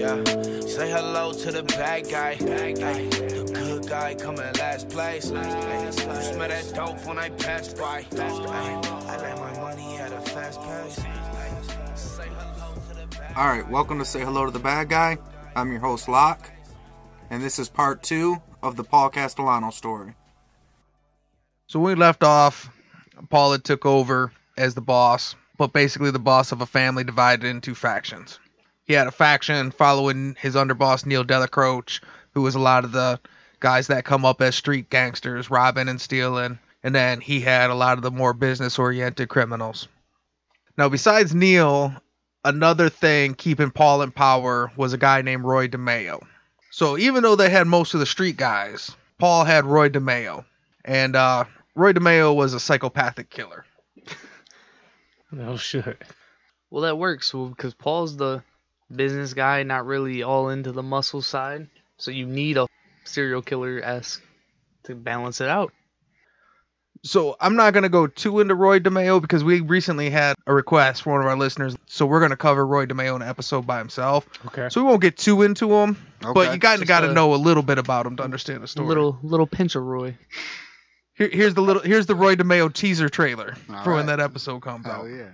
Yeah, say hello to the bad guy. Ay, the good guy coming in last place. Ay, you smell that dope when I pass by. I lay my money at a fast pace. Bad All right, welcome to Say Hello to the Bad Guy. I'm your host, Lock, and this is part two of the Paul Castellano story. So when we left off, Paul had took over as the boss, but basically the boss of a family divided into factions. He had a faction following his underboss Neil Dellacroce, who was a lot of the guys that come up as street gangsters, robbing and stealing, and then he had a lot of the more business-oriented criminals. Now, besides Neil, another thing keeping Paul in power was a guy named Roy DeMeo. So even though they had most of the street guys, Paul had Roy DeMeo, and uh, Roy DeMeo was a psychopathic killer. No shit. Well, that works because Paul's the business guy, not really all into the muscle side. So you need a serial killer esque to balance it out. So I'm not gonna go too into Roy DeMeo because we recently had a request from one of our listeners. So we're gonna cover Roy DeMeo in an episode by himself. Okay. So we won't get too into him, but you kind of Just got to a- uh, know a little bit about him to understand the story. little little pinch of Roy. Here, here's the little here's the Roy DeMeo teaser trailer All for when that episode comes Hell out. yeah.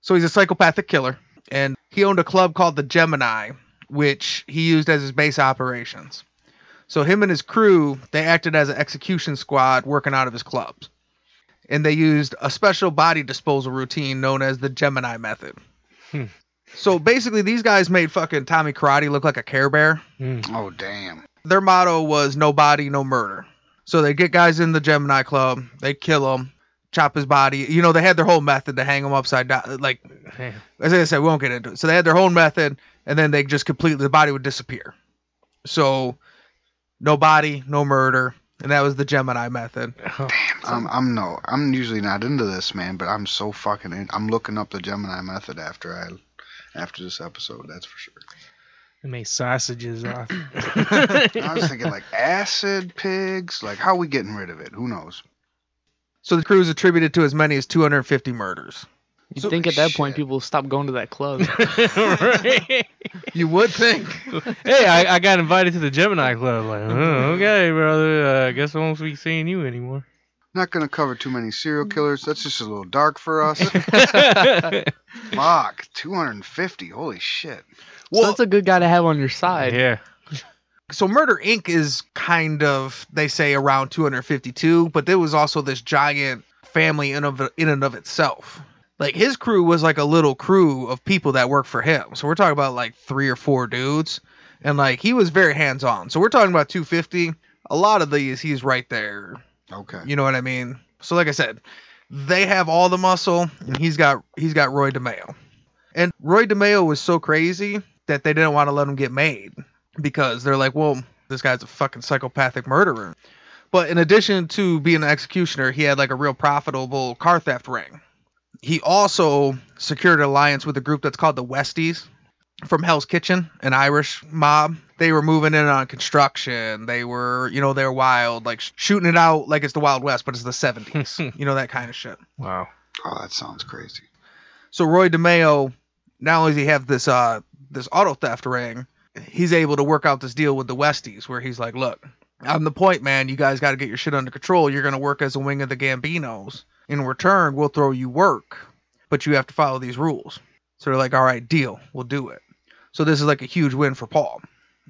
So he's a psychopathic killer, and he owned a club called the Gemini, which he used as his base operations. So him and his crew, they acted as an execution squad working out of his clubs. And they used a special body disposal routine known as the Gemini method. Hmm. So basically these guys made fucking Tommy Karate look like a Care Bear. Mm. Oh damn. Their motto was no body, no murder. So they get guys in the Gemini club, they kill them, chop his body. You know, they had their whole method to hang him upside down, like Damn. as I said, we won't get into it. So they had their whole method, and then they just completely the body would disappear. So no body, no murder, and that was the Gemini method. Oh, I'm I'm no. I'm usually not into this, man. But I'm so fucking. In, I'm looking up the Gemini method after I, after this episode. That's for sure. they made sausages off. I was thinking like acid pigs. Like how are we getting rid of it? Who knows? So the crew is attributed to as many as 250 murders. You So- think at that point Shit. people stop going to that club? Right. You would think. hey, I, I got invited to the Gemini Club. Like, oh, okay, brother. Uh, I guess I won't be seeing you anymore. Not gonna cover too many serial killers. That's just a little dark for us. Fuck, 250. Holy shit. so that's a good guy to have on your side. yeah. So Murder Inc. is kind of they say around 252, but there was also this giant family in of in and of itself. Like his crew was like a little crew of people that worked for him. So we're talking about like three or four dudes, and like he was very hands on. So we're talking about 250. A lot of these he's right there. Okay. You know what I mean? So like I said, they have all the muscle, and he's got he's got Roy DeMeo, and Roy DeMeo was so crazy that they didn't want to let him get made because they're like, well, this guy's a fucking psychopathic murderer. But in addition to being an executioner, he had like a real profitable car theft ring. He also secured an alliance with a group that's called the Westies from Hell's Kitchen, an Irish mob. They were moving in on construction. They were, you know, they're wild, like shooting it out like it's the Wild West, but it's the 70s. you know, that kind of shit. Wow. Oh, that sounds crazy. So Roy DeMeo, not only does he have this uh this auto theft ring, he's able to work out this deal with the Westies where he's like, look, I'm the point man. You guys got to get your shit under control. You're gonna work as a wing of the Gambinos. In return, we'll throw you work, but you have to follow these rules. So they're like, all right, deal, we'll do it. So this is like a huge win for Paul.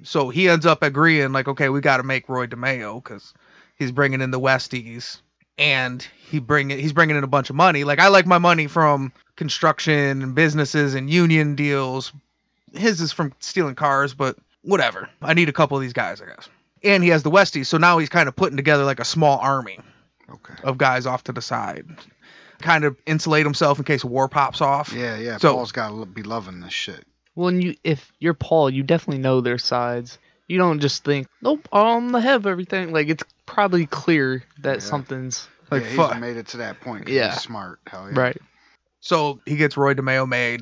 So he ends up agreeing, like, okay, we got to make Roy DeMeo because he's bringing in the Westies and he bring it, he's bringing in a bunch of money. Like I like my money from construction and businesses and union deals. His is from stealing cars, but whatever. I need a couple of these guys, I guess. And he has the Westies, so now he's kind of putting together like a small army Okay. of guys off to the side, kind of insulate himself in case war pops off. Yeah, yeah. So- Paul's got to be loving this shit. Well, and you if you're Paul, you definitely know their sides. You don't just think, nope, um, I'm the head of everything. Like it's probably clear that Yeah. something's Like yeah, fuck. he's made it to that point. Yeah. He's smart. Hell yeah. right. So he gets Roy DeMeo made.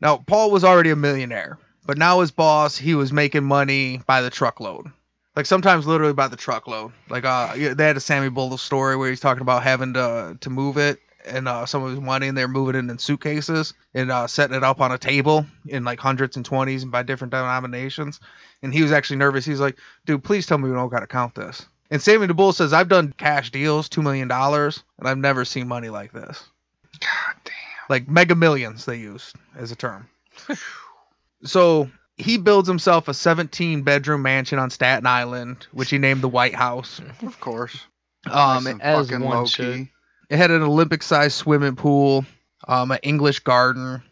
Now Paul was already a millionaire, but now his boss, he was making money by the truckload. Like sometimes literally by the truckload. Like uh, they had a Sammy Bull story where he's talking about having to to move it and uh, some of his money and they're moving it in suitcases and uh, setting it up on a table in like hundreds and twenties and by different denominations. And he was actually nervous. He's like, dude, please tell me we don't got to count this. And Sammy the Bull says, I've done cash deals, $2 million, and I've never seen money like this. God damn. Like mega millions, they used as a term. so he builds himself a 17 bedroom mansion on Staten Island, which he named the White House. Of course. Um, Nice it, as fucking one low should. key. it had an Olympic sized swimming pool, um, an English garden.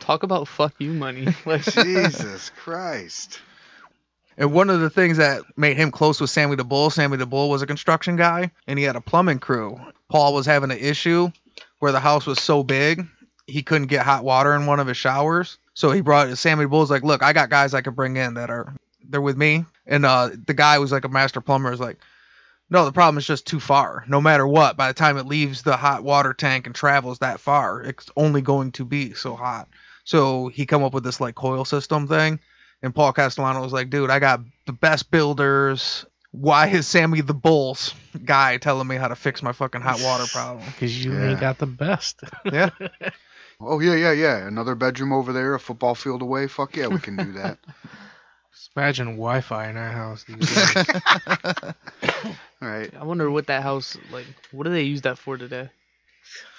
Talk about fuck you money. Like Jesus Christ. And one of the things that made him close with Sammy the Bull, Sammy the Bull was a construction guy and he had a plumbing crew. Paul was having an issue where the house was so big he couldn't get hot water in one of his showers. So he brought Sammy the Bull's like, look, I got guys I could bring in that are they're with me. And uh, the guy was like a master plumber is like, no, the problem is just too far. No matter what, by the time it leaves the hot water tank and travels that far, it's only going to be so hot. So he come up with this like coil system thing. And Paul Castellano was like, dude, I got the best builders. Why is Sammy the Bulls guy telling me how to fix my fucking hot water problem? Because you Yeah. ain't got the best. Yeah. Oh yeah, yeah, yeah. Another bedroom over there, a football field away. Fuck yeah, we can do that. Just imagine Wi-Fi in our house. These days. All right. I wonder what that house like. What do they use that for today?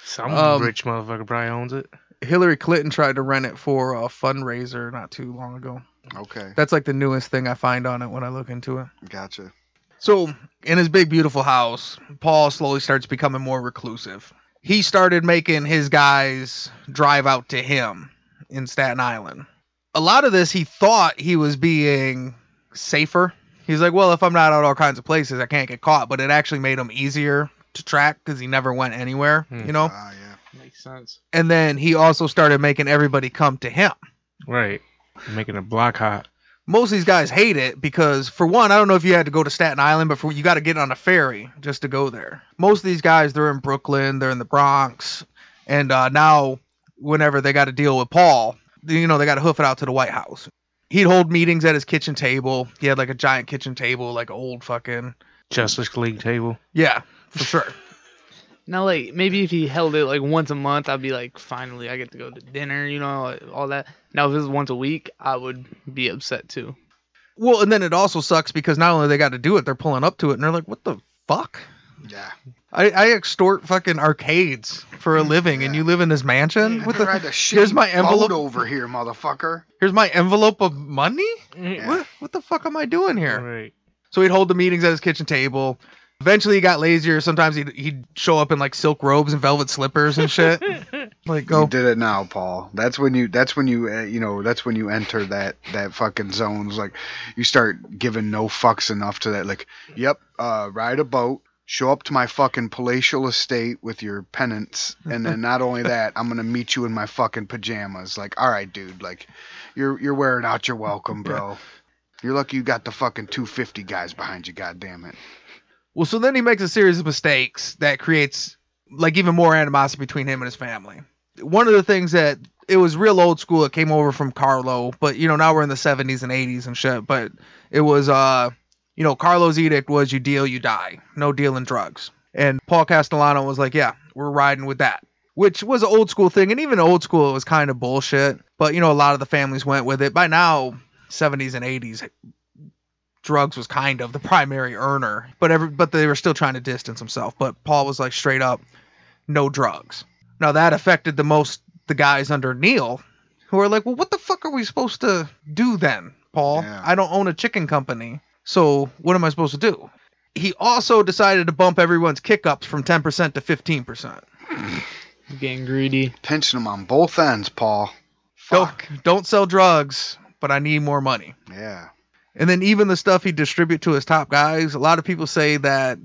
Some Um, rich motherfucker probably owns it. Hillary Clinton tried to rent it for a fundraiser not too long ago. Okay. That's like the newest thing I find on it when I look into it. Gotcha. So, in his big, beautiful house, Paul slowly starts becoming more reclusive. He started making his guys drive out to him in Staten Island. A lot of this, he thought he was being safer. He's like, well, if I'm not out all kinds of places, I can't get caught. But it actually made him easier to track because he never went anywhere, Hmm. you know? Ah, yeah. Makes sense. And then he also started making everybody come to him. Right. Making a block hot. Most of these guys hate it because for one, I don't know if you had to go to Staten Island, but for you got to get on a ferry just to go there. Most of these guys, they're in Brooklyn, they're in the Bronx, and uh, now whenever they got to deal with Paul, you know they got to hoof it out to the White House. He'd hold meetings at his kitchen table. He had like a giant kitchen table, like old fucking Justice League table. yeah, for sure. Now, like maybe if he held it like once a month, I'd be like, finally, I get to go to dinner, you know, all that. Now, if it was once a week, I would be upset too. Well, and then it also sucks because not only they got to do it, they're pulling up to it, and they're like, "What the fuck." Yeah. I, I extort fucking arcades for a living, and you live in this mansion. What What the? the shitty here's my envelope. over here, motherfucker. Here's my envelope of money. Yeah. What, what the fuck am I doing here? Right. So he'd hold the meetings at his kitchen table. Eventually, he got lazier. Sometimes he'd, he'd show up in like silk robes and velvet slippers and shit. like, go. You did it now, Paul. That's when you. That's when you. Uh, you know. That's when you enter that that fucking zone. It's like you start giving no fucks enough to that. Like, yep, uh, ride a boat. Show up to my fucking palatial estate with your pennants, and then not only that, I'm gonna meet you in my fucking pajamas. Like, all right, dude. Like, you're you're wearing out your welcome, bro. You're lucky you got the fucking 250 guys behind you. God damn it. Well, so then he makes a series of mistakes that creates like even more animosity between him and his family. One of the things that it was real old school. It came over from Carlo, but you know now we're in the 70s and 80s and shit. But it was uh, you know, Carlo's edict was you deal, you die. No dealing drugs. And Paul Castellano was like, yeah, we're riding with that. Which was an old school thing, and even old school it was kind of bullshit. But you know, a lot of the families went with it. By now, 70s and 80s, drugs was kind of the primary earner, but every but they were still trying to distance himself. But Paul was like straight up, no drugs. Now that affected the most the guys under Neil, who are like, well, what the fuck are we supposed to do then, Paul? Yeah. I don't own a chicken company, so what am I supposed to do? He also decided to bump everyone's kick ups from 10% to 15%. Getting greedy. Pinching them on both ends, Paul. Don't, Fuck. don't sell drugs, but I need more money. Yeah. And then even the stuff he distribute to his top guys, a lot of people say that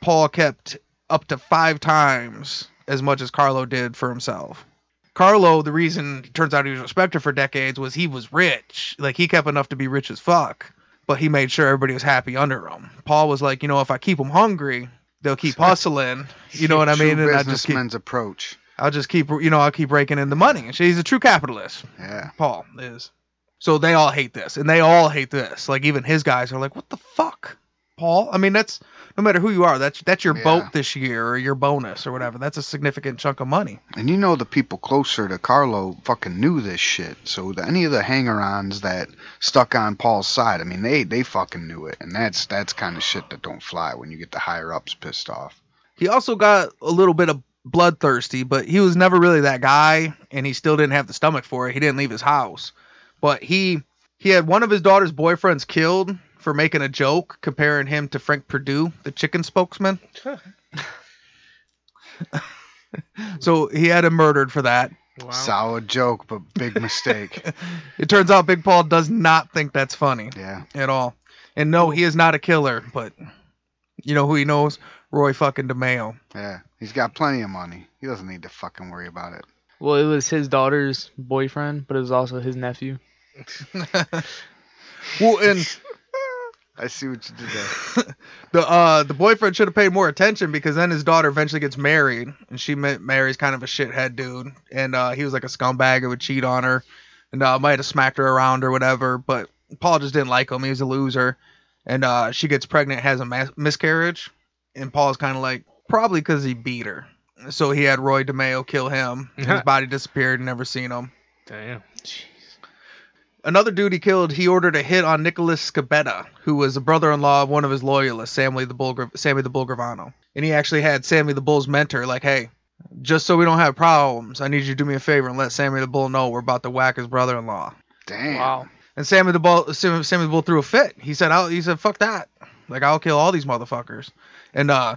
Paul kept up to five times as much as Carlo did for himself. Carlo, the reason it turns out he was respected for decades was he was rich. Like he kept enough to be rich as fuck, but he made sure everybody was happy under him. Paul was like, you know, if I keep them hungry, they'll keep hustling. You know what I mean? True And I just keep, approach. I'll just keep, you know, I'll keep raking in the money. And he's a true capitalist. Yeah. Paul is. So they all hate this, and they all hate this. Like even his guys are like, "What the fuck, Paul?" I mean, that's no matter who you are, that's that's your Yeah. boat this year or your bonus or whatever. That's a significant chunk of money. And you know the people closer to Carlo fucking knew this shit. So the, any of the hanger-ons that stuck on Paul's side, I mean, they they fucking knew it, and that's that's kind of shit that don't fly when you get the higher ups pissed off. He also got a little bit of bloodthirsty, but he was never really that guy, and he still didn't have the stomach for it. He didn't leave his house, but he he had one of his daughter's boyfriends killed for making a joke comparing him to Frank Perdue, the chicken spokesman. so he had him murdered for that. Wow. Solid joke, but big mistake. It turns out Big Paul does not think that's funny yeah. at all. And no, he is not a killer, but you know who he knows? Roy fucking DeMeo. Yeah, he's got plenty of money. He doesn't need to fucking worry about it. Well, it was his daughter's boyfriend, but it was also his nephew. Well, and I see what you did there. the uh the boyfriend should have paid more attention because then his daughter eventually gets married and she ma- marries kind of a shithead dude and uh he was like a scumbag who would cheat on her and uh might have smacked her around or whatever but Paul just didn't like him he was a loser and uh she gets pregnant has a mas- miscarriage and Paul's kind of like probably because he beat her so he had Roy DeMeo kill him his body disappeared never seen him Damn. Another dude he killed, he ordered a hit on Nicholas Scibetta, who was a brother-in-law of one of his loyalists, Sammy the Bull, Sammy the Bull Gravano. And he actually had Sammy the Bull's mentor, like, hey, just so we don't have problems, I need you to do me a favor and let Sammy the Bull know we're about to whack his brother-in-law. Damn. Wow. And Sammy the Bull, Sammy, Sammy the Bull threw a fit. He said, I'll, he said, fuck that. Like, I'll kill all these motherfuckers. And uh,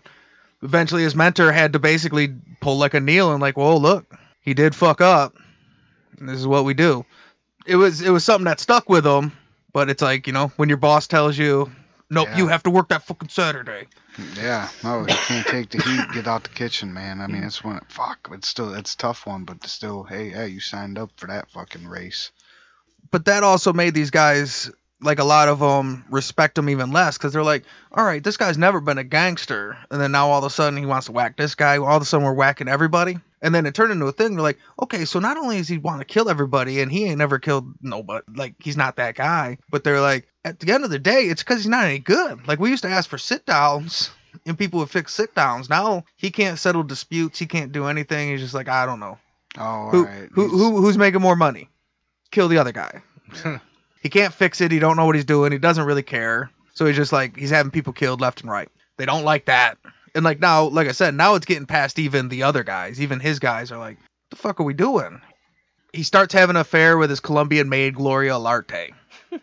eventually his mentor had to basically pull like a Neil and like, "Whoa, look, he did fuck up. This is what we do. It was it was something that stuck with him, but it's like you know when your boss tells you, nope, Yeah. you have to work that fucking Saturday. Yeah, no, you can't take the heat. Get out the kitchen, man. I mean, it's one. Fuck, it's still it's a tough one, but still, hey, hey, you signed up for that fucking race. But that also made these guys like a lot of them respect him even less because they're like, all right, this guy's never been a gangster, and then now all of a sudden he wants to whack this guy. All of a sudden we're whacking everybody, and then it turned into a thing. They're like, okay, so not only does he want to kill everybody, and he ain't never killed nobody, like he's not that guy, but they're like, at the end of the day, it's because he's not any good. Like we used to ask for sit downs. And people would fix sit downs. Now he can't settle disputes. He can't do anything. He's just like, I don't know. Oh, Who, all right. who, who, who's making more money? Kill the other guy. he can't fix it. He don't know what he's doing. He doesn't really care. So he's just like he's having people killed left and right. They don't like that. And like now, like I said, now it's getting past even the other guys. Even his guys are like, What "The fuck are we doing?" He starts having an affair with his Colombian maid Gloria Olarte.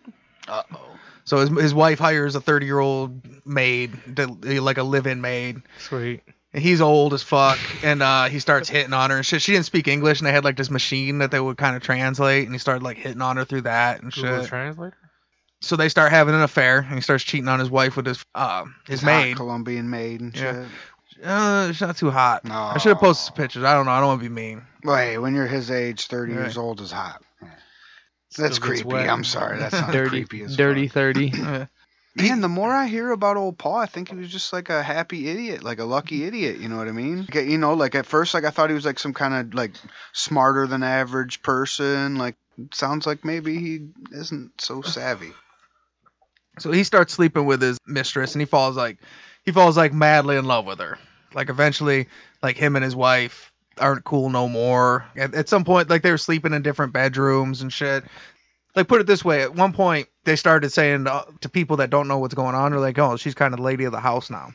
Uh oh. So his his wife hires a 30 year old maid, to, like a live-in maid. Sweet. And he's old as fuck, and uh, he starts hitting on her and shit. She didn't speak English, and they had like this machine that they would kind of translate, and he started like hitting on her through that and shit. Google. Translator. So they start having an affair, and he starts cheating on his wife with his uh, his maid. Colombian maid and Yeah. shit. Uh, she's not too hot. No. I should have posted some pictures. I don't know. I don't want to be mean. Well, hey, when you're his age, 30 Right. years old is hot. Yeah. That's gets creepy. wet. I'm sorry. That's not dirty, creepy as dirty fuck. thirty. Man, the more I hear about old Paul, I think he was just like a happy idiot, like a lucky idiot. You know what I mean? You know, like at first, like I thought he was like some kind of like smarter than average person. Like sounds like maybe he isn't so savvy. So he starts sleeping with his mistress, and he falls like he falls like madly in love with her. Like eventually, like him and his wife aren't cool no more. At, at some point, like they were sleeping in different bedrooms and shit. Like put it this way, at one point they started saying uh, to people that don't know what's going on, they're like, "Oh, she's kind of the lady of the house now."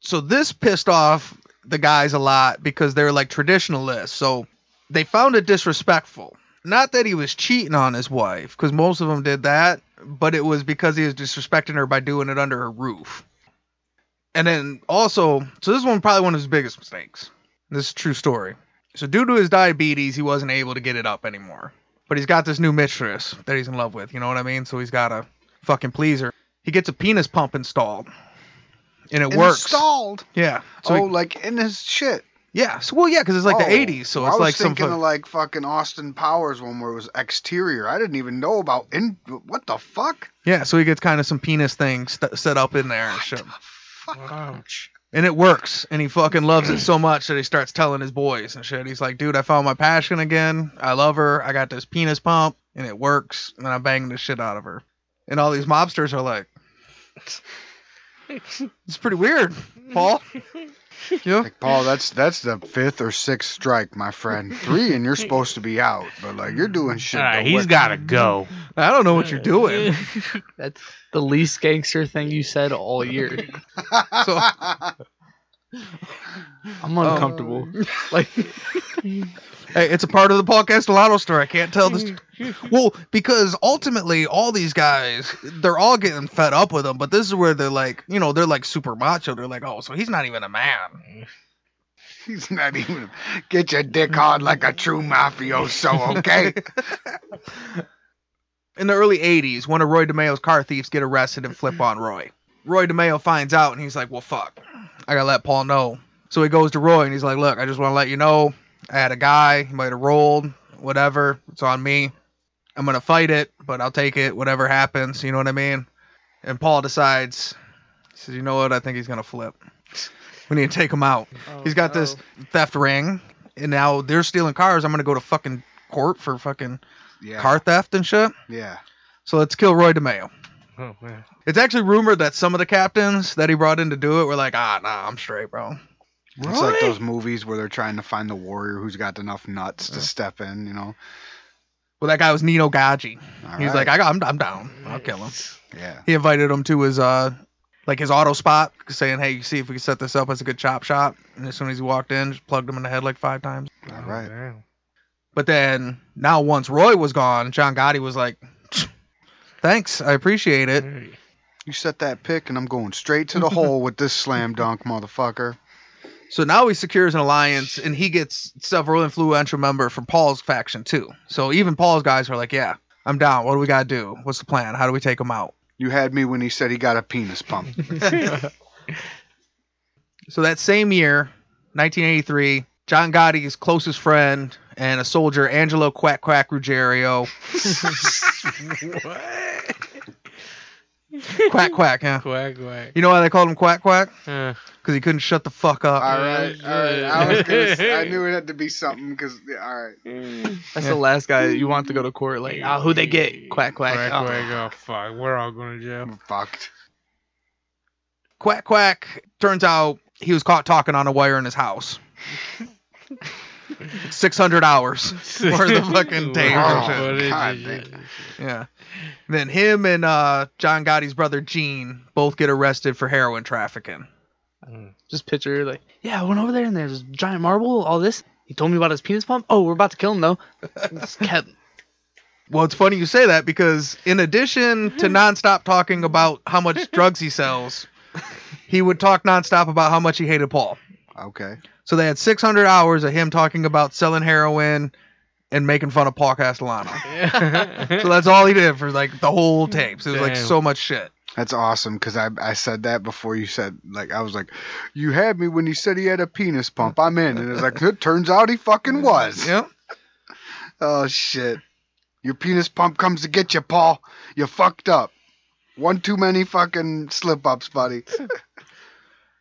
So this pissed off the guys a lot because they're like traditionalists. So they found it disrespectful. Not that he was cheating on his wife, because most of them did that, but it was because he was disrespecting her by doing it under her roof. And then also, so this is one probably one of his biggest mistakes. This is a true story. So due to his diabetes, he wasn't able to get it up anymore. But he's got this new mistress that he's in love with. You know what I mean? So he's got to fucking please her. He gets a penis pump installed, and it And works. Installed. Yeah. So oh, he- like in his shit. Yeah. So well, yeah, because it's like Oh, the '80s, so I it's was like some. thinking fu- of like fucking Austin Powers one where it was exterior. I didn't even know about in. What the fuck? yeah. So he gets kind of some penis things st- set up in there and shit. Fuck. Ouch. And it works. And he fucking loves it so much that he starts telling his boys and shit. He's like, dude, I found my passion again. I love her. I got this penis pump and it works. And I'm banging the shit out of her. And all these mobsters are like, it's pretty weird, Paul. Yeah. Like Paul, that's that's the fifth or sixth strike, my friend. Three, and you're supposed to be out, but like you're doing shit. All right, that he's works. got to go. I don't know what you're doing. That's the least gangster thing you said all year. So, I'm uncomfortable. Um, like, hey, it's a part of the podcast Lotto story. I can't tell this. Well, because ultimately, all these guys, they're all getting fed up with him. But this is where they're like, you know, they're like super macho. They're like, oh, so he's not even a man. He's not even get your dick hard like a true mafioso, okay? In the early 80s, one of Roy DeMeo's car thieves get arrested and flip on Roy. Roy DeMeo finds out and he's like, well, fuck. I gotta let Paul know. So he goes to Roy and he's like, look, I just want to let you know I had a guy. He might have rolled. Whatever. It's on me. I'm gonna fight it, but I'll take it. Whatever happens. You know what I mean? And Paul decides, he says, you know what? I think he's gonna flip. We need to take him out. He's got this theft ring, and now they're stealing cars. I'm gonna go to fucking court for fucking Yeah. car theft and shit. Yeah. So let's kill Roy DeMeo. Oh man. It's actually rumored that some of the captains that he brought in to do it were like, ah, nah, I'm straight, bro. It's like those movies where they're trying to find the warrior who's got enough nuts to step in, you know. Well, that guy was Nino Gaggi. All He's right. like, I got, I'm, I'm down. I'll kill him. yeah. He invited him to his uh, like his auto spot, saying, hey, you see if we can set this up as a good chop shop. And as soon as he walked in, just plugged him in the head like five times. All right. Damn. But then now once Roy was gone, John Gotti was like, thanks, I appreciate it. Hey. You set that pick, and I'm going straight to the hole with this slam dunk, motherfucker. So now he secures an alliance, and he gets several influential members from Paul's faction too. So even Paul's guys are like, "Yeah, I'm down. What do we gotta do? What's the plan? How do we take him out?" You had me when he said he got a penis pump. So that same year, 1983, John Gotti's closest friend and a soldier, Angelo Quack Quack Ruggiero, Quack Quack, yeah. Quack quack. You know why they called him Quack Quack? Uh, Because he couldn't shut the fuck up. all right, all right. I was gonna. s- I knew it had to be something because. All right. that's the last guy you want to go to court. Like, ah, who they get? Quack, quack. quack Oh. quack. Oh fuck, we're all going to jail. I'm fucked. Quack Quack turns out he was caught talking on a wire in his house. 600 hours worth of fucking tape and shit. Footage God and Yeah. Then him and uh, John Gotti's brother Gene both get arrested for heroin trafficking. Mm. Just picture like, yeah, I went over there and there's giant marble, all this. He told me about his penis pump. Oh, we're about to kill him though. Just kept Well, it's funny you say that because in addition to nonstop talking about how much drugs he sells, he would talk nonstop about how much he hated Paul. Okay. So they had 600 hours of him talking about selling heroin and making fun of Paul Castellano. So that's all he did for like the whole tapes. It was like Damn. so much shit. That's awesome because I I said that before you said like I was like, you had me when you said he had a penis pump. I'm in, and it's like it turns out he fucking was. Yeah. Oh shit! Your penis pump comes to get you, Paul. You fucked up. One too many fucking slip ups, buddy.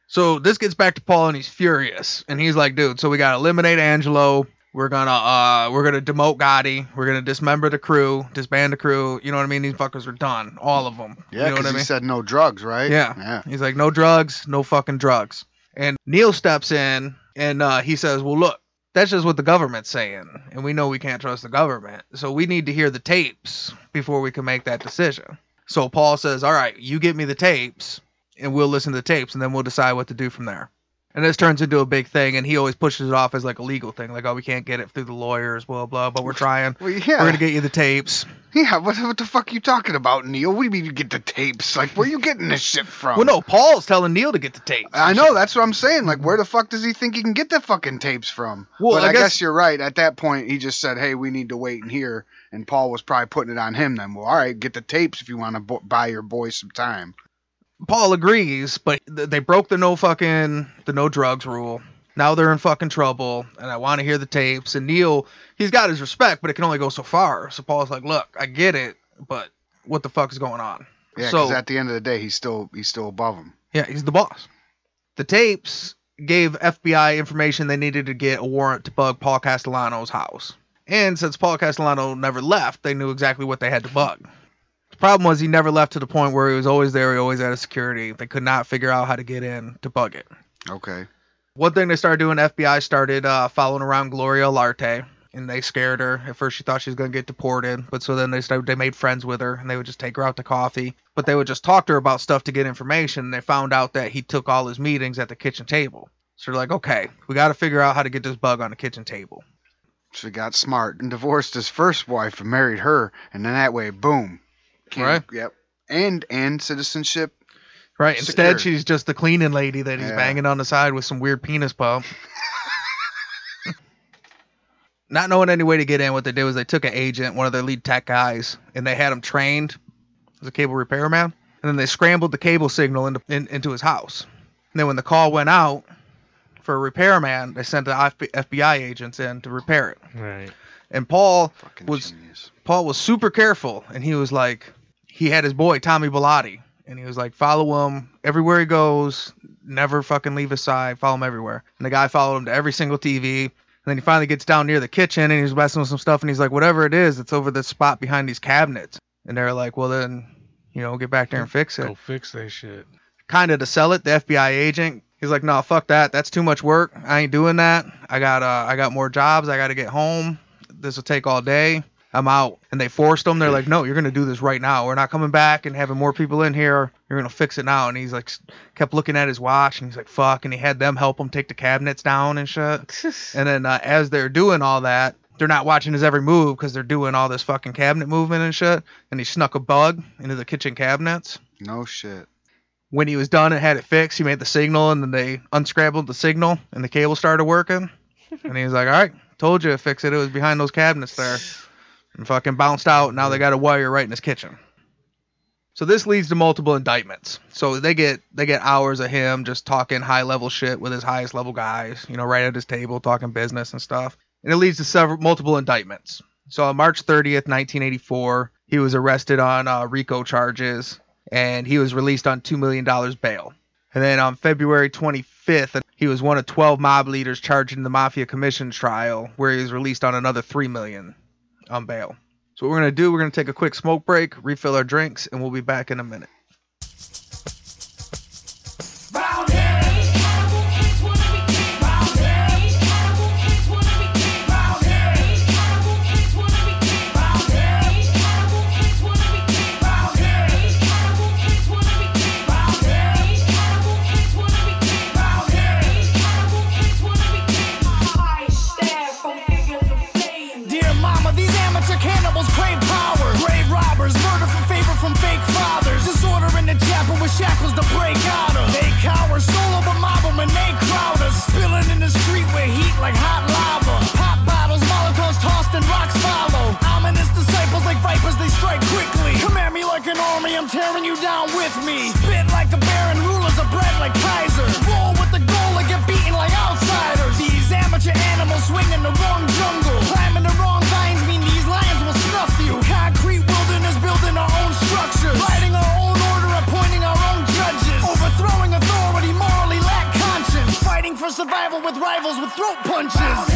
So this gets back to Paul and he's furious. And he's like, dude, so we gotta eliminate Angelo. We're gonna uh we're gonna demote Gotti. We're gonna dismember the crew, disband the crew. You know what I mean? These fuckers are done. All of them. Yeah, you know what I he mean? said no drugs, right? Yeah. Yeah. He's like, no drugs, no fucking drugs. And Neil steps in and uh, he says, well, look, that's just what the government's saying. And we know we can't trust the government. So we need to hear the tapes before we can make that decision. So Paul says, all right, you get me the tapes and we'll listen to the tapes and then we'll decide what to do from there. And this turns into a big thing. And he always pushes it off as like a legal thing. Like, oh, we can't get it through the lawyers, blah, blah, but we're trying. Well, yeah. We're going to get you the tapes. yeah. What, what the fuck are you talking about, Neil? What do you mean you get the tapes? Like, where you getting this shit from? Well, no, Paul's telling Neil to get the tapes. I know. That's what I'm saying. Like, where the fuck does he think he can get the fucking tapes from? Well, but I I, guess, guess- you're right. At that point, he just said, "Hey, we need to wait and hear." And Paul was probably putting it on him. Then, well, all right, get the tapes if you want to bo- buy your boy some time. Paul agrees, but th- they broke the no fucking the no drugs rule. Now they're in fucking trouble, and I want to hear the tapes. And Neil, he's got his respect, but it can only go so far. So Paul's like, "Look, I get it, but what the fuck is going on?" Yeah, So- because at the end of the day, he's still he's still above him. Yeah, he's the boss. The tapes gave FBI information they needed to get a warrant to bug Paul Castellano's house. And since Paul Castellano never left, they knew exactly what they had to bug. Problem was he never left to the point where he was always there, he always had a security. They could not figure out how to get in to bug it. Okay. One thing they started doing, FBI started uh, following around Gloria Olarte, and they scared her. At first, she thought she was going to get deported, but so then they started, they made friends with her, and they would just take her out to coffee. But they would just talk to her about stuff to get information. And they found out that he took all his meetings at the kitchen table. So they're like, okay, we got to figure out how to get this bug on the kitchen table. So he got smart and divorced his first wife and married her, and then that way, boom. Came- Right. Yep. And and citizenship. Right. Instead, Secure. she's just the cleaning lady that he's Yeah. banging on the side with some weird penis pump. Not knowing any way to get in, what they did was they took an agent, one of their lead tech guys, and they had him trained as a cable repairman. And then they scrambled the cable signal into, in, into his house. And then when the call went out for a repairman, they sent the FB FBI agents in to repair it. Right. And Paul Fucking was genius. Paul was super careful, and he was like, he had his boy Tommy Bilotti, and he was like, follow him everywhere he goes, never fucking leave his side, follow him everywhere. And the guy followed him to every single TV. And then he finally gets down near the kitchen, and he's messing with some stuff, and he's like, whatever it is, it's over this spot behind these cabinets. And they're like, well then, you know, get back there and fix it Go fix that shit. kind of to sell it. The FBI agent, he's like, "No, fuck that. That's too much work. I ain't doing that. I got uh, I got more jobs. I got to get home. This will take all day. I'm out." And they forced him. They're like, "No, you're gonna do this right now. We're not coming back and having more people in here. You're gonna fix it now." And he's like, kept looking at his watch, and he's like, "Fuck." And he had them help him take the cabinets down and shit. And then uh, as they're doing all that. They're not watching his every move because they're doing all this fucking cabinet movement and shit. And he snuck a bug into the kitchen cabinets No shit. when he was done and had it fixed, he made the signal and then they unscrambled the signal and the cable started working. and he was like, All right, told you to fix it. It was behind those cabinets there. And fucking bounced out. Now they got a wire right in his kitchen. So this leads to multiple indictments. So they get they get hours of him just talking high level shit with his highest level guys, you know, right at his table talking business and stuff. And it leads to several multiple indictments. So on March 30th, 1984, he was arrested on uh, RICO charges and he was released on $2 million bail. And then on February 25th, he was one of 12 mob leaders charged in the Mafia Commission trial, where he was released on another $3 million on bail. So what we're going to do, we're going to take a quick smoke break, refill our drinks, and we'll be back in a minute. Army, I'm tearing you down with me. Spit like a baron, rulers of bread like Kaiser. Roll with the goal and get beaten like outsiders. These amateur animals swing in the wrong jungle. Climbing the wrong vines mean these lions will snuff you. Concrete wilderness building our own structures. Writing our own order, appointing our own judges. Overthrowing authority, morally lack conscience. Fighting for survival with rivals with throat punches.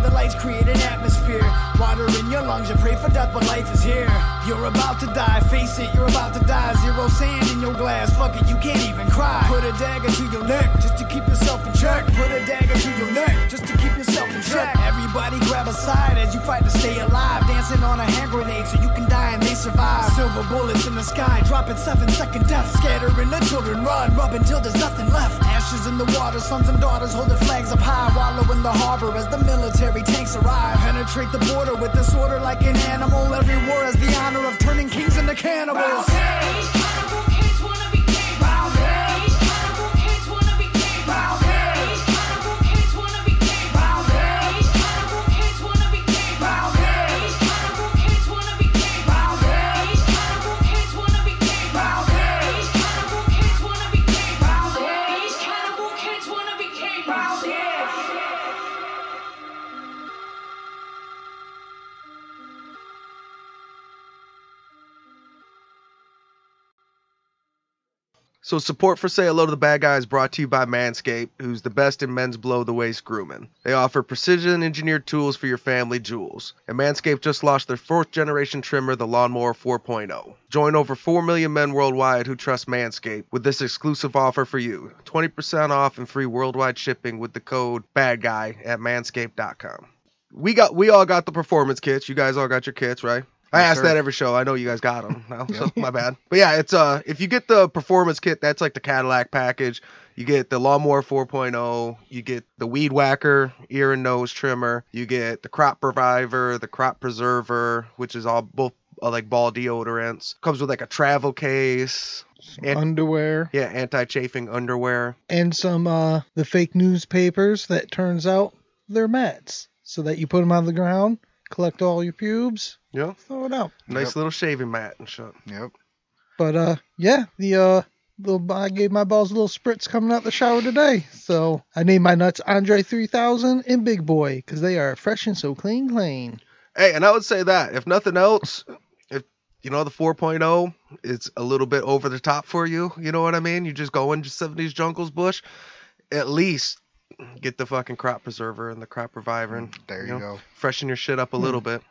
The lights create an atmosphere. Water in your lungs, you pray for death, but life is here. You're about to die, face it, you're about to die. Zero sand in your glass, fuck it, you can't even cry. Put a dagger to your neck, just to keep yourself in check. Put a dagger to your neck, just to keep yourself in check. Everybody grab a side as you fight to stay alive. Dancing on a hand grenade so you can die and they survive. Silver bullets in the sky, dropping seven second death. Scattering the children, run, rub until there's nothing left. Ashes in the water, sons and daughters hold their flags up high. Wallow in the harbor as the military tanks arrive. Penetrate the border with disorder like an animal. Every war has the honor of turning kings into cannibals. So support for Say Hello to the Bad Guy is brought to you by Manscaped, who's the best in men's below the waist grooming. They offer precision engineered tools for your family jewels. And Manscaped just launched their fourth generation trimmer, the Lawnmower 4.0. Join over 4 million men worldwide who trust Manscaped with this exclusive offer for you. 20% off and free worldwide shipping with the code BAD GUY at manscaped.com. We got we all got the performance kits. You guys all got your kits, right? I ask sir. that every show. I know you guys got them now, so my bad. But yeah, it's uh if you get the performance kit, that's like the Cadillac package. You get the lawnmower 4.0, you get the weed whacker ear and nose trimmer, you get the crop reviver, the crop preserver, which is all both uh, like ball deodorants. Comes with like a travel case, and Underwear yeah, anti-chafing underwear. and some uh the fake newspapers that turns out they're mats, so that you put them on the ground, collect all your pubes, Yeah, throw it out. nice Yep. little shaving mat and shit. Yep. But uh, yeah, the uh, little I gave my balls a little spritz coming out the shower today. So I named my nuts Andre 3000 and Big Boy because they are fresh and so clean, clean. Hey, and I would say that if nothing else, if you know the 4.0 is a little bit over the top for you, you know what I mean? You just go into 70s jungles bush, at least get the fucking crop preserver and the crop reviver and There you you know, go. freshen your shit up a little bit.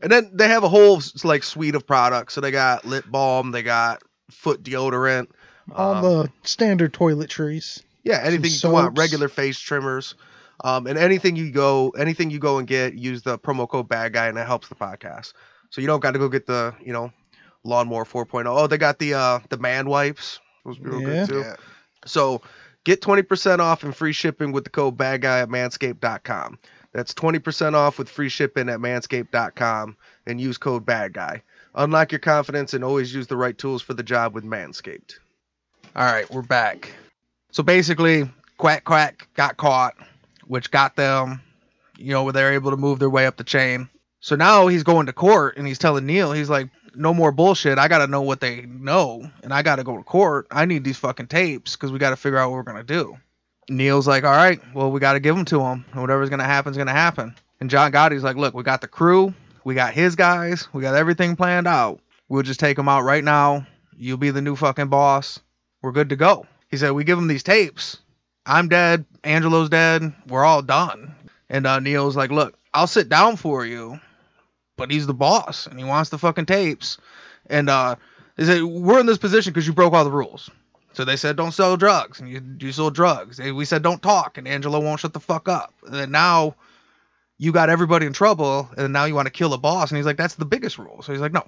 And then they have a whole like suite of products. So they got lip balm, they got foot deodorant, All um, the standard toiletries. yeah, anything you want, regular face trimmers, um, and anything you go, anything you go and get, use the promo code Bad Guy, and it helps the podcast. So you don't got to go get the, you know, lawnmower 4.0. Oh, they got the uh the man wipes. Those be real Yeah. good too. Yeah. So get 20% off and free shipping with the code Bad Guy at Manscaped.com. That's 20% off with free shipping at Manscaped.com and use code Bad Guy. Unlock your confidence and always use the right tools for the job with Manscaped. All right, we're back. So basically, Quack Quack got caught, which got them, you know, where they're able to move their way up the chain. So now he's going to court and he's telling Neil, he's like, no more bullshit. I got to know what they know and I got to go to court. I need these fucking tapes because we got to figure out what we're going to do. Neil's like, all right, well, we got to give them to him. And whatever's going to happen is going to happen. And John Gotti's like, look, we got the crew. We got his guys. We got everything planned out. We'll just take them out right now. You'll be the new fucking boss. We're good to go. He said, we give him these tapes. I'm dead. Angelo's dead. We're all done. And uh, Neil's like, look, I'll sit down for you, but he's the boss and he wants the fucking tapes. And uh, they said, we're in this position because you broke all the rules. So they said, don't sell drugs. And you, you sold drugs. They- We said, don't talk. And Angelo won't shut the fuck up. And then now you got everybody in trouble. And now you want to kill a boss. And he's like, that's the biggest rule. So he's like, no,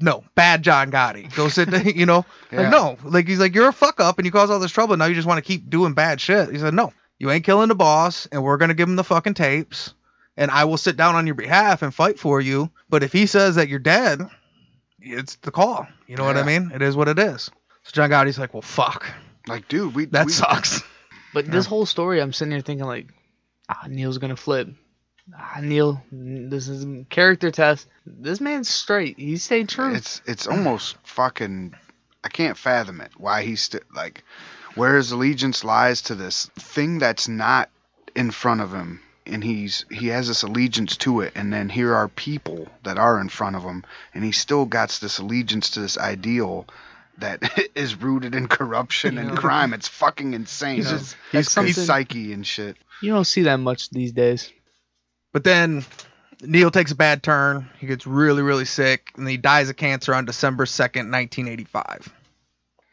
no, bad John Gotti. Go sit, you know, Yeah. like, no, like he's like, you're a fuck up and you cause all this trouble. And Now you just want to keep doing bad shit. He said, no, you ain't killing the boss, and we're gonna give him the fucking tapes, and I will sit down on your behalf and fight for you. But if he says that you're dead, it's the call. You know what I mean? It is what it is. So John Gotti's like, well, fuck, Like, dude, we that we, sucks. But this whole story, I'm sitting here thinking like, ah, Neil's gonna flip. Ah, Neil, this is a character test. This man's straight. He stayed true. It's it's almost fucking. I can't fathom it. Why he's still like, where his allegiance lies to this thing that's not in front of him, and he's he has this allegiance to it, and then here are people that are in front of him, and he still got this allegiance to this ideal that is rooted in corruption and Yeah. crime. It's fucking insane. He's He's, just- he's, he's psyche and shit. You don't see that much these days. But then Neil takes a bad turn. He gets really, really sick, and he dies of cancer on December 2nd, 1985.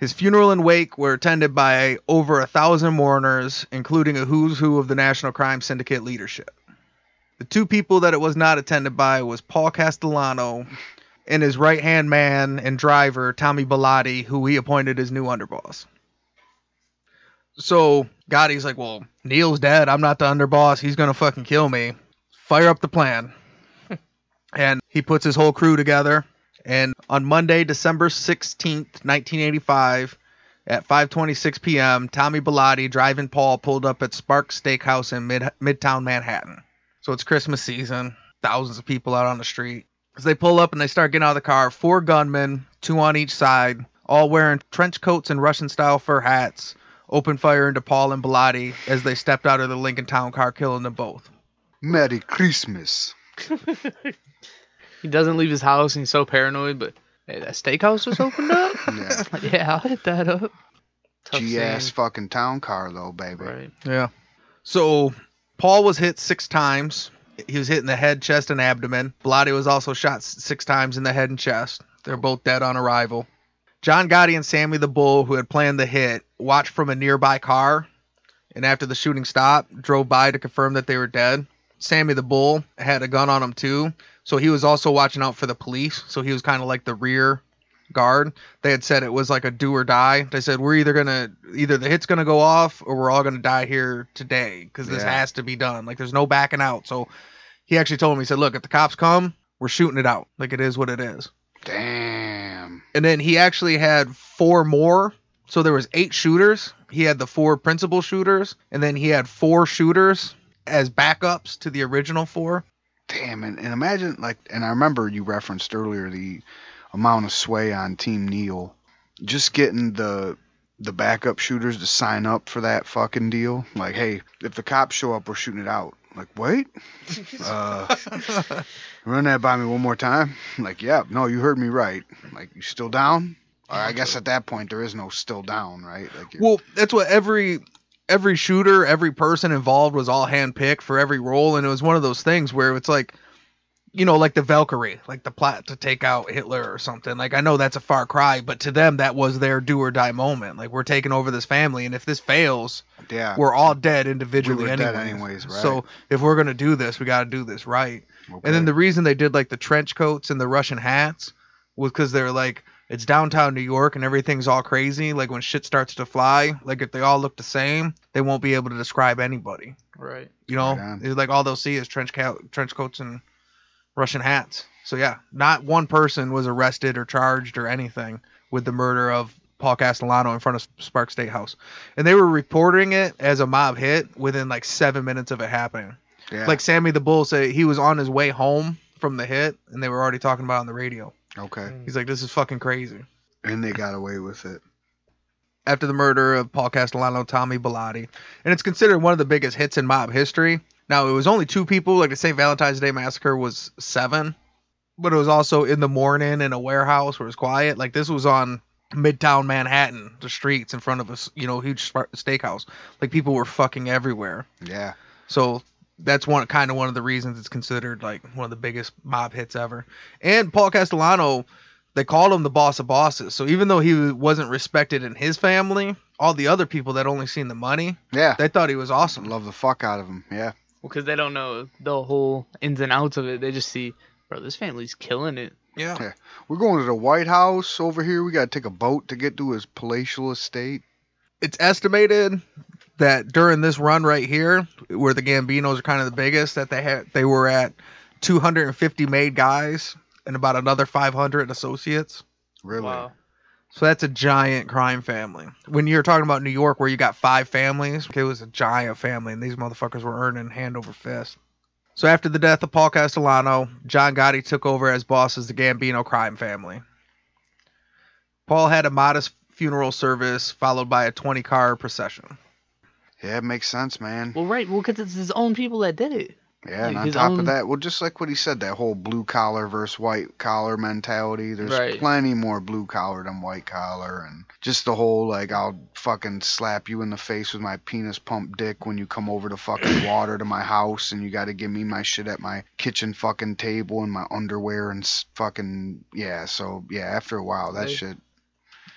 His funeral and wake were attended by over a thousand mourners, including a who's who of the National Crime Syndicate leadership. The two people that it was not attended by was Paul Castellano and his right hand man and driver, Tommy Bilotti, who he appointed as new underboss. So Gotti's like, well, Neil's dead. I'm not the underboss. He's gonna fucking kill me. Fire up the plan. and he puts his whole crew together. And on Monday, December 16th, 1985, at 5:26 p.m., Tommy Bilotti driving Paul pulled up at Sparks Steakhouse in mid- Midtown Manhattan. So it's Christmas season. Thousands of people out on the street. As they pull up and they start getting out of the car, four gunmen, two on each side, all wearing trench coats and Russian-style fur hats, open fire into Paul and Bilotti as they stepped out of the Lincoln Town car, killing them both. Merry Christmas. He doesn't leave his house and he's so paranoid, but hey, that steakhouse just opened up? Yeah. yeah, I'll hit that up. Tough G ass scene. fucking town car though, baby. Right. Yeah. So Paul was hit six times. He was hit in the head, chest, and abdomen. Bilotti was also shot six times in the head and chest. They're both dead on arrival. John Gotti and Sammy the Bull, who had planned the hit, watched from a nearby car, and after the shooting stopped, drove by to confirm that they were dead. Sammy the Bull had a gun on him too, so he was also watching out for the police. So he was kind of like the rear guard. They had said it was like a do or die. They said we're either gonna either the hit's gonna go off or we're all gonna die here today because this Yeah. has to be done. Like there's no backing out. So he actually told him he said, look, if the cops come, we're shooting it out. Like it is what it is. Damn. And then he actually had four more. So there was eight shooters. He had the four principal shooters, and then he had four shooters as backups to the original four. Damn, and, and imagine like, and I remember you referenced earlier the amount of sway on Team Neil. Just getting the the backup shooters to sign up for that fucking deal. Like, hey, if the cops show up, we're shooting it out. Like, wait, uh, run that by me one more time. Like, yeah, no, you heard me right. Like, you still down? Or I guess at that point there is no still down, right? Like, Well, that's what every every shooter, every person involved was all handpicked for every role, and it was one of those things where it's like, you know, like the Valkyrie, like the plot to take out Hitler or something. Like I know that's a far cry, but to them that was their do or die moment. Like we're taking over this family, and if this fails, yeah, we're all dead individually We were dead anyways. anyways, right. So if we're gonna do this, we got to do this right. okay. And then the reason they did like the trench coats and the Russian hats was because they're like it's downtown New York and everything's all crazy. Like when shit starts to fly, like if they all look the same, they won't be able to describe anybody. Right. You know, Right. It's like all they'll see is trench co- trench coats and Russian hats. So yeah, not one person was arrested or charged or anything with the murder of Paul Castellano in front of Sparks Steak House, and they were reporting it as a mob hit within like seven minutes of it happening. yeah. Like Sammy the Bull said, he was on his way home from the hit, and they were already talking about it on the radio. Okay, He's like, "This is fucking crazy." and they got away with it. After the murder of Paul Castellano, Tommy Bilotti, and it's considered one of the biggest hits in mob history. Now, it was only two people. Like the St. Valentine's Day massacre was seven, but it was also in the morning in a warehouse where it was quiet. Like this was on Midtown Manhattan, the streets in front of a you know huge steakhouse. Like people were fucking everywhere. Yeah, So that's one kind of one of the reasons it's considered like one of the biggest mob hits ever. And Paul Castellano, they called him the boss of bosses. So even though he wasn't respected in his family, all the other people that only seen the money, yeah. they thought he was awesome. Love the fuck out of him. Yeah. Well, because they don't know the whole ins and outs of it. They just see, bro, this family's killing it. Yeah. Yeah. We're going to the White House over here. We got to take a boat to get to his palatial estate. It's estimated that during this run right here, where the Gambinos are kind of the biggest, that they had they were at 250 made guys and about another 500 associates. Really? Wow. So that's a giant crime family. When you're talking about New York, where you got five families, it was a giant family, and these motherfuckers were earning hand over fist. So after the death of Paul Castellano, John Gotti took over as boss of the Gambino crime family. Paul had a modest funeral service followed by a 20 car procession. Yeah, it makes sense, man. Well, right. Well, because it's his own people that did it. Yeah, and on top own- of that, well, just like what he said, that whole blue collar versus white collar mentality. There's Right. plenty more blue collar than white collar, and just the whole like I'll fucking slap you in the face with my penis pump dick when you come over to fucking water to my house, and you got to give me my shit at my kitchen fucking table and my underwear and fucking yeah. So yeah, after a while, that Right. shit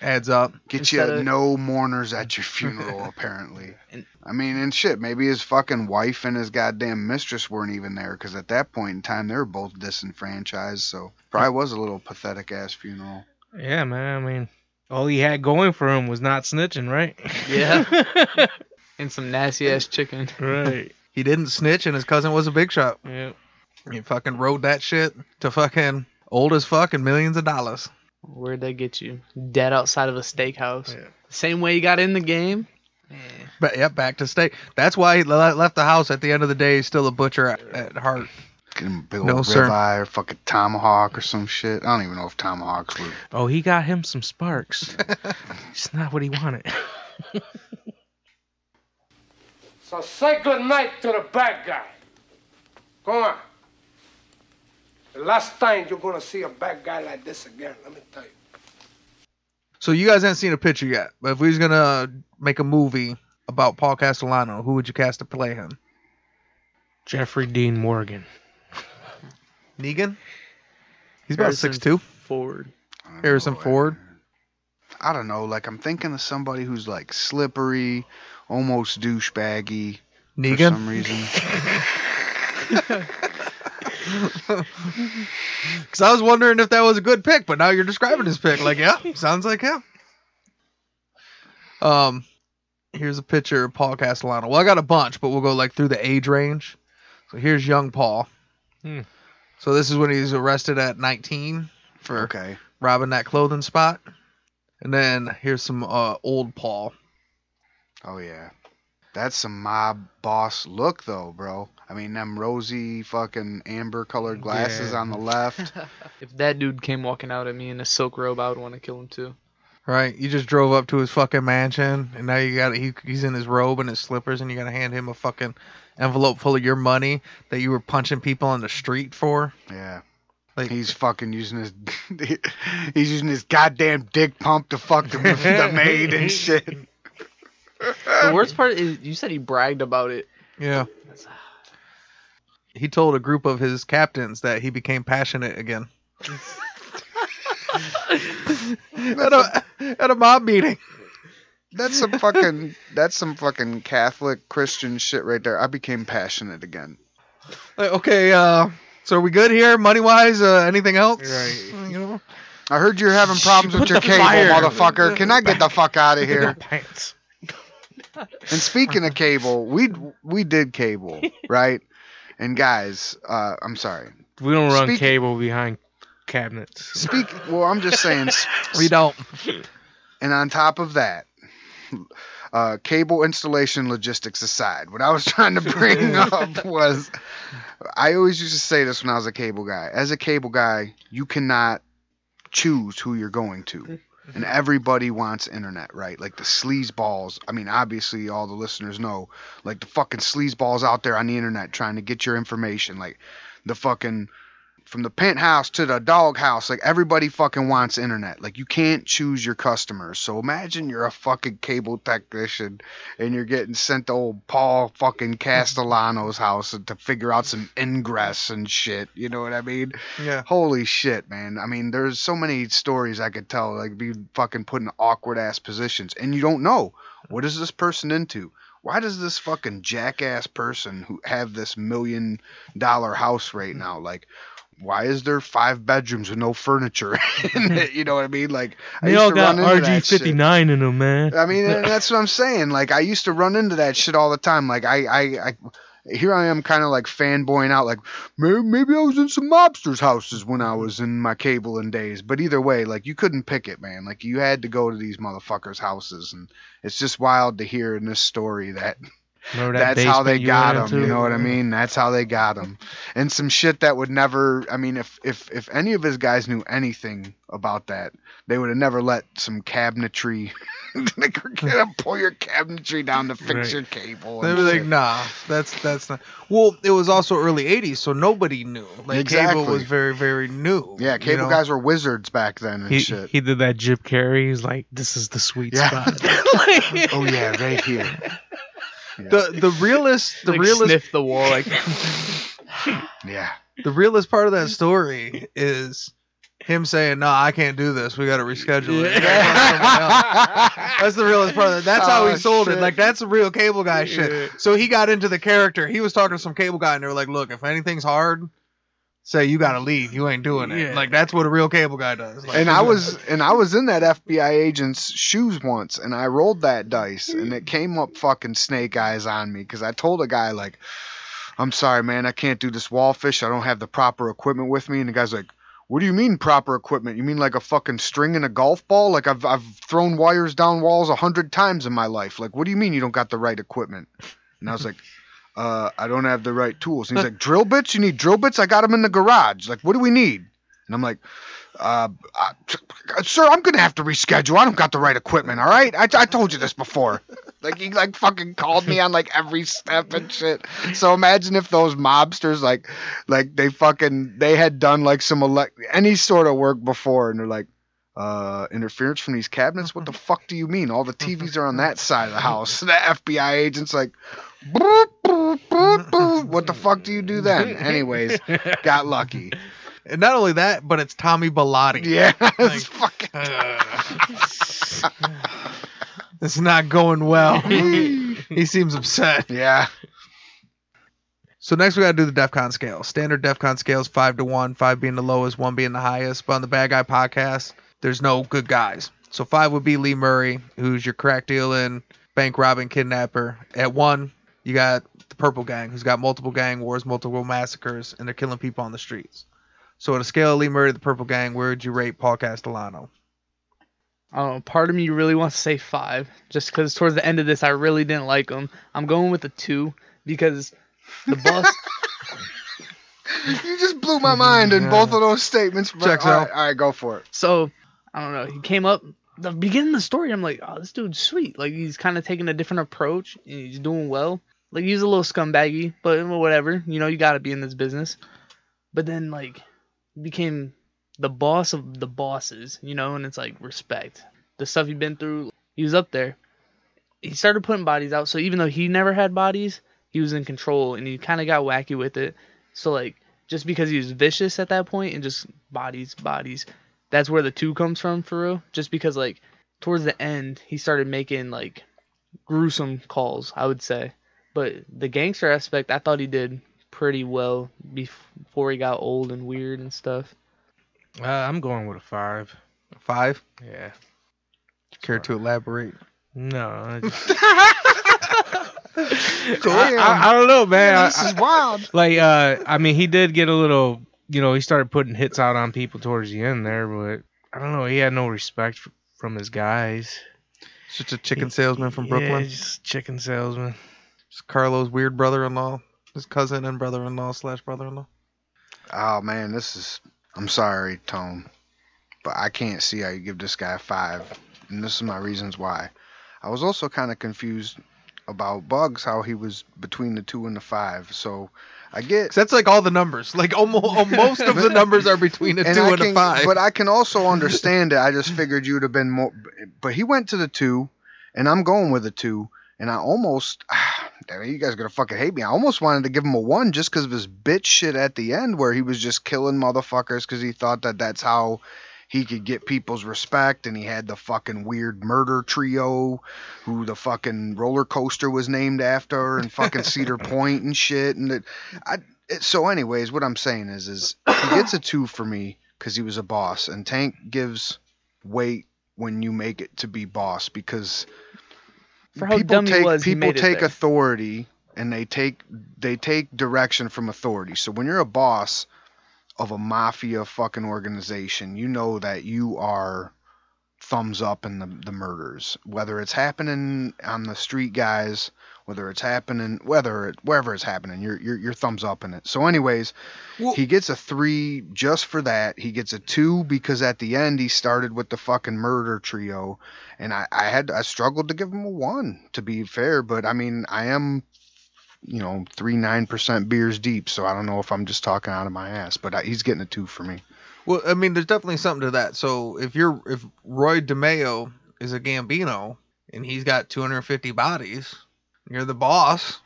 Adds up. Get you of- no mourners at your funeral, apparently. And- I mean, and shit, maybe his fucking wife and his goddamn mistress weren't even there because at that point in time they were both disenfranchised. So probably was a little pathetic ass funeral. Yeah, man. I mean, all he had going for him was not snitching, right? Yeah. and some nasty ass chicken. right. He didn't snitch, and his cousin was a big shot. Yeah. He fucking rode that shit to fucking old as fuck and millions of dollars. Where'd that get you? Dead outside of a steakhouse. Yeah. Same way you got in the game. But yep, back to state. That's why he le- left the house. At the end of the day, he's still a butcher at, at heart. Get him a big No, old sir. ribeye or fucking tomahawk or some shit. I don't even know if tomahawks were. Oh, he got him some sparks. it's not what he wanted. So say good night to the bad guy. Come on. The last time you're gonna see a bad guy like this again, let me tell you. So you guys haven't seen a picture yet, but if we was gonna make a movie about Paul Castellano, who would you cast to play him? Jeffrey Dean Morgan. Negan. He's about six two. Ford. Harrison oh, know, Ford. I don't know. Like I'm thinking of somebody who's like slippery, almost douchebaggy for some reason. Because I was wondering if that was a good pick, but now you're describing his pick. Like, yeah, sounds like him. Um, here's a picture of Paul Castellano. Well, I got a bunch, but we'll go like through the age range. So here's young Paul. Hmm. So this is when he's arrested at 19 for Okay. robbing that clothing spot. And then here's some uh, old Paul. Oh yeah. That's some mob boss look though, bro. I mean them rosy fucking amber colored glasses Yeah. on the left. If that dude came walking out at me in a silk robe, I would want to kill him too. Right, you just drove up to his fucking mansion, and now you got he, he's in his robe and his slippers, and you gotta hand him a fucking envelope full of your money that you were punching people on the street for. Yeah. Like, He's fucking using his he's using his goddamn dick pump to fuck the, the maid and shit. The worst part is you said he bragged about it. yeah. He told a group of his captains that he became passionate again. at, a, at a mob meeting. That's some fucking that's some fucking Catholic Christian shit right there. I became passionate again. Like, okay, uh, so are we good here, money wise? Uh, anything else? Right. You know. I heard you're having problems with your cable, fire. motherfucker. Can I get the fuck out of here? Pants. And speaking of cable, we we did cable, right? And guys, uh, I'm sorry. We don't run Speak- cable behind cabinets. Speak. Well, I'm just saying. We don't. And on top of that, uh, cable installation logistics aside, what I was trying to bring up was I always used to say this when I was a cable guy. As a cable guy, you cannot choose who you're going to. And everybody wants internet, right? Like the sleazeballs. I mean, obviously, all the listeners know, like the fucking sleazeballs out there on the internet trying to get your information. Like the fucking from the penthouse to the doghouse, like everybody fucking wants internet. Like you can't choose your customers. So imagine you're a fucking cable technician and you're getting sent to old Paul fucking Castellano's house to figure out some ingress and shit. You know what I mean? Yeah. Holy shit, man. I mean, there's so many stories I could tell, like be fucking put in awkward ass positions. And you don't know what is this person into? Why does this fucking jackass person who have this million dollar house right now, like why is there five bedrooms with no furniture in it? You know what I mean? Like I They used all to got that shit. RG59 in them, man. I mean, that's what I'm saying. Like, I used to run into that shit all the time. Like, I, I, I here I am, kind of like fanboying out. Like, maybe, maybe I was in some mobsters' houses when I was in my cabling days. But either way, like, you couldn't pick it, man. Like, you had to go to these motherfuckers' houses, and it's just wild to hear in this story that that that's how they got went him. You know what I mean? That's how they got him. And some shit that would never. I mean, if if if any of his guys knew anything about that, they would have never let some cabinetry They're pull your cabinetry down to fix Right. your cable. They and were shit. like, nah, that's that's not. Well, it was also early '80s, so nobody knew. Like Exactly. cable was very very new. yeah, you cable know? guys were wizards back then and He, shit. he did that Jim Carrey. He's like, this is the sweet Yeah. spot. oh yeah, right here. The the realest the like realest sniff the wall like Yeah. the realest part of that story is him saying, "No, I can't do this. We got to reschedule it." We gotta find someone else." That's the realest part of that. That's how Oh, he sold shit. it. Like that's a real cable guy shit. So he got into the character. He was talking to some cable guy, and they were like, "Look, if anything's hard, say you got to leave. You ain't doing it." Yeah. Like that's what a real cable guy does. Like, and I was and I was in that FBI agent's shoes once, and I rolled that dice, and it came up fucking snake eyes on me because I told a guy like, "I'm sorry, man, I can't do this wall fish. I don't have the proper equipment with me." And the guy's like, "What do you mean proper equipment? You mean like a fucking string and a golf ball? Like I've I've thrown wires down walls a hundred times in my life. Like what do you mean you don't got the right equipment?" And I was like. Uh, I don't have the right tools. And he's like, drill bits? You need drill bits? I got them in the garage. Like, what do we need? And I'm like, uh, uh, sir, I'm gonna have to reschedule. I don't got the right equipment. All right, I, I told you this before. Like he like fucking called me on like every step and shit. So imagine if those mobsters like like they fucking they had done like some elect any sort of work before, and they're like. Uh, interference from these cabinets? What the uh-huh. fuck do you mean? All the uh-huh. TVs are on uh-huh. that side of the house. The FBI agent's like, "Boop, boop, boop, boop." what the fuck do you do then? Anyways, got lucky. and not only that, but it's Tommy Bilotti. Yeah, Like, it's fucking. Uh, it's not going well. he seems upset. Yeah. So next we gotta do the DEFCON scale. Standard DEFCON scale is five to one, five being the lowest, one being the highest. But on the Bad Guy podcast, there's no good guys. So five would be Lee Murray, who's your crack dealing, bank robbing, kidnapper. At one, you got the Purple Gang, who's got multiple gang wars, multiple massacres, and they're killing people on the streets. So on a scale of Lee Murray to the Purple Gang, where would you rate Paul Castellano? I don't know. Part of me really wants to say five, just because towards the end of this I really didn't like him. I'm going with a two because the boss. You just blew my mind in both of those statements. But, Checks all out. right, all right, go for it. so I don't know. He came up the beginning of the story. I'm like, oh, this dude's sweet. Like he's kind of taking a different approach. And he's doing well. Like he's a little scumbaggy, but whatever. You know, you got to be in this business. But then like became the boss of the bosses. You know, and it's like respect. The stuff he'd been through. He was up there. He started putting bodies out. So even though he never had bodies, he was in control, and he kind of got wacky with it. So like just because he was vicious at that point and just bodies, bodies, that's where the two comes from for real. Just because like towards the end he started making like gruesome calls, I would say. But the gangster aspect, I thought he did pretty well before he got old and weird and stuff. Uh, I'm going with a five. Five? Yeah. Care to elaborate? No. I, just- I, I- I don't know, man. I- This is wild. like uh I mean he did get a little you know he started putting hits out on people towards the end there but I don't know he had no respect f- from his guys Such a chicken salesman from Yeah, Brooklyn. just chicken salesman Just Carlo's weird brother-in-law, his cousin and brother-in-law slash brother-in-law. Oh man, this is. I'm sorry, Tone, but I can't see how you give this guy five, and this is my reasons why. I was also kind of confused about Bugs, how he was between the two and the five. So I get. that's like all the numbers. Like almost most of the numbers are between the two I and can, the five. But I can also understand it. I just figured you'd have been more. But he went to the two, and I'm going with a two. And I almost, mean, you guys are gonna fucking hate me. I almost wanted to give him a one just because of his bitch shit at the end, where he was just killing motherfuckers because he thought that that's how he could get people's respect. And he had the fucking weird murder trio, who the fucking roller coaster was named after, and fucking Cedar Point and shit. And it, I, it, so, anyways, what I'm saying is, is he gets a two for me because he was a boss, and Tank gives weight when you make it to be boss because people take was, people take authority and they take they take direction from authority. So when you're a boss of a mafia fucking organization, you know that you are thumbs up in the the murders, whether it's happening on the street guys, whether it's happening, whether it wherever it's happening, you're you're, you're thumbs up in it. So, anyways, Well- he gets a three just for that. He gets a two because at the end he started with the fucking murder trio, and I I had I struggled to give him a one to be fair, but I mean I am. You know, three nine percent beers deep, so I don't know if I'm just talking out of my ass, but I, he's getting a two for me. Well, I mean, there's definitely something to that. So if you're if Roy DeMeo is a Gambino and he's got 250 bodies, you're the boss.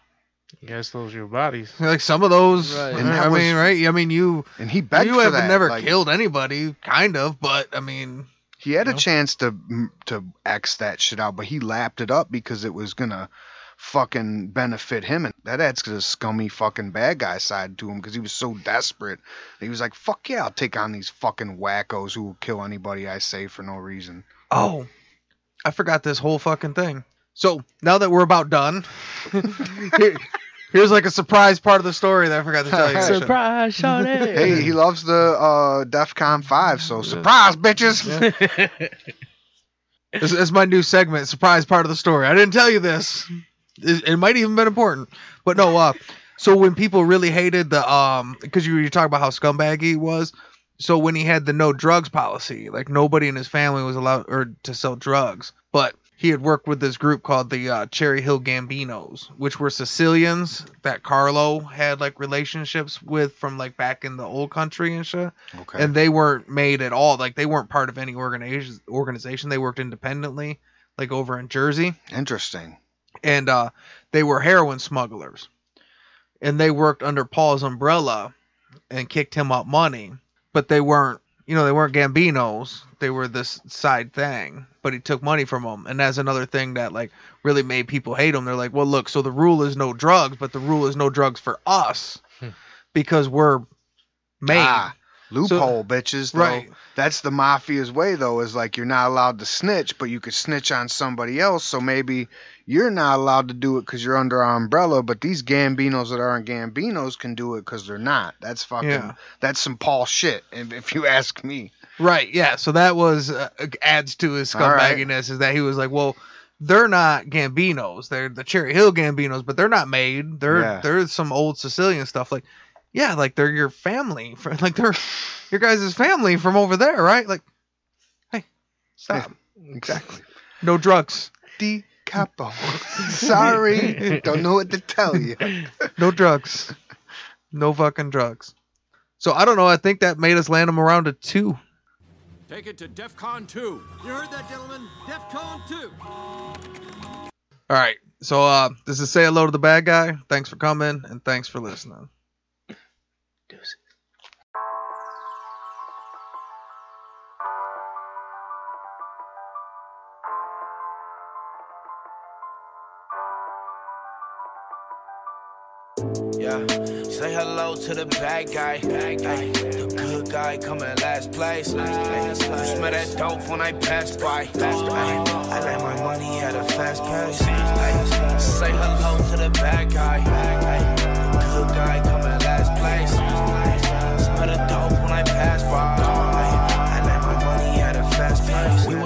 I guess those are your bodies. Like some of those, Right. And I that mean, right? I mean, you And he begged you for have that. never like- killed anybody, kind of, but I mean, He had a know? chance to to X that shit out, but he lapped it up because it was gonna fucking benefit him, and that adds to the scummy fucking bad guy side to him because he was so desperate. He was like, "Fuck yeah, I'll take on these fucking wackos who will kill anybody I say for no reason." oh, I forgot this whole fucking thing. So now that we're about done, here- here's like a surprise part of the story that I forgot to tell you. Surprise, Shawty. Hey, he loves the uh, DEFCON five, so surprise, bitches. This is my new segment, surprise part of the story. I didn't tell you this. It, it might even been important, but no. Uh, so when people really hated the um, because you were talking about how scumbag he was. So when he had the no drugs policy, like nobody in his family was allowed or to sell drugs, but he had worked with this group called the uh, Cherry Hill Gambinos, which were Sicilians that Carlo had like relationships with from like back in the old country and shit Okay. and they weren't made at all like they weren't part of any organization organization they worked independently like over in jersey Interesting. And uh they were heroin smugglers and they worked under paul's umbrella and kicked him up money but they weren't you know they weren't gambinos they were this side thing but he took money from them and that's another thing that like really made people hate him they're like well look so the rule is no drugs but the rule is no drugs for us because we're made Ah, loophole, bitches. Though. Right. That's the mafia's way, though. Is like you're not allowed to snitch, but you could snitch on somebody else. So maybe you're not allowed to do it because you're under our umbrella, but these Gambinos that aren't Gambinos can do it because they're not. That's fucking. Yeah. That's some Paul shit, if if you ask me. Right. Yeah. So that was uh, adds to his All right. scumbagginess is that he was like, well, they're not Gambinos. They're the Cherry Hill Gambinos, but they're not made. They're Yeah. they're some old Sicilian stuff. Like, yeah, like they're your family. fr- Like they're your guys' family from over there, right? Like, hey, stop. Exactly. No drugs. D capo. Sorry, don't know what to tell you. No drugs. No fucking drugs. So I don't know. I think that made us land him around a two. Take it to DEFCON 2. You heard that, gentlemen? DEFCON 2. All right. So uh, this is say hello to the bad guy. Thanks for coming and thanks for listening. Yeah, say hello to the bad guy. Ay, the good guy coming last place. Ay, you smell that dope when I pass by. Ay, I let my money at a fast pace. Ay, say hello to the bad guy. Ay, the good guy coming last place. Smell the dope when I pass by.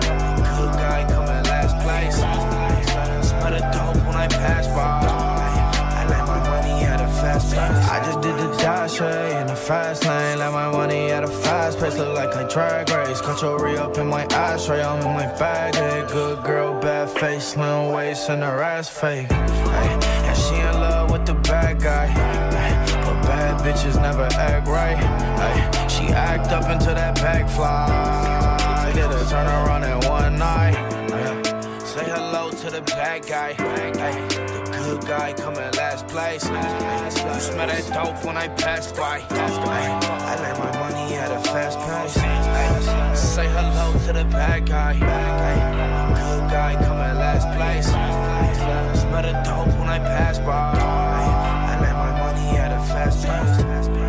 The I just did the dash hey, in the fast lane. Let my money at a fast pace. Look like a drag race. Got your re up in my ashtray. I'm in my bag. Hey, good girl, bad face, slim waist, and her ass fake. Hey, and she in love with the bad guy. Ay, but bad bitches never act right. Ay, she act up into that back fly. Did a turn around in one night. Ay, say hello to the bad guy. The good guy coming last place. You smell that dope when I pass by. I let my money at a fast pace. Say hello to the bad guy. Good guy coming last place. Smell the dope when I pass by. I let my money at a fast pace.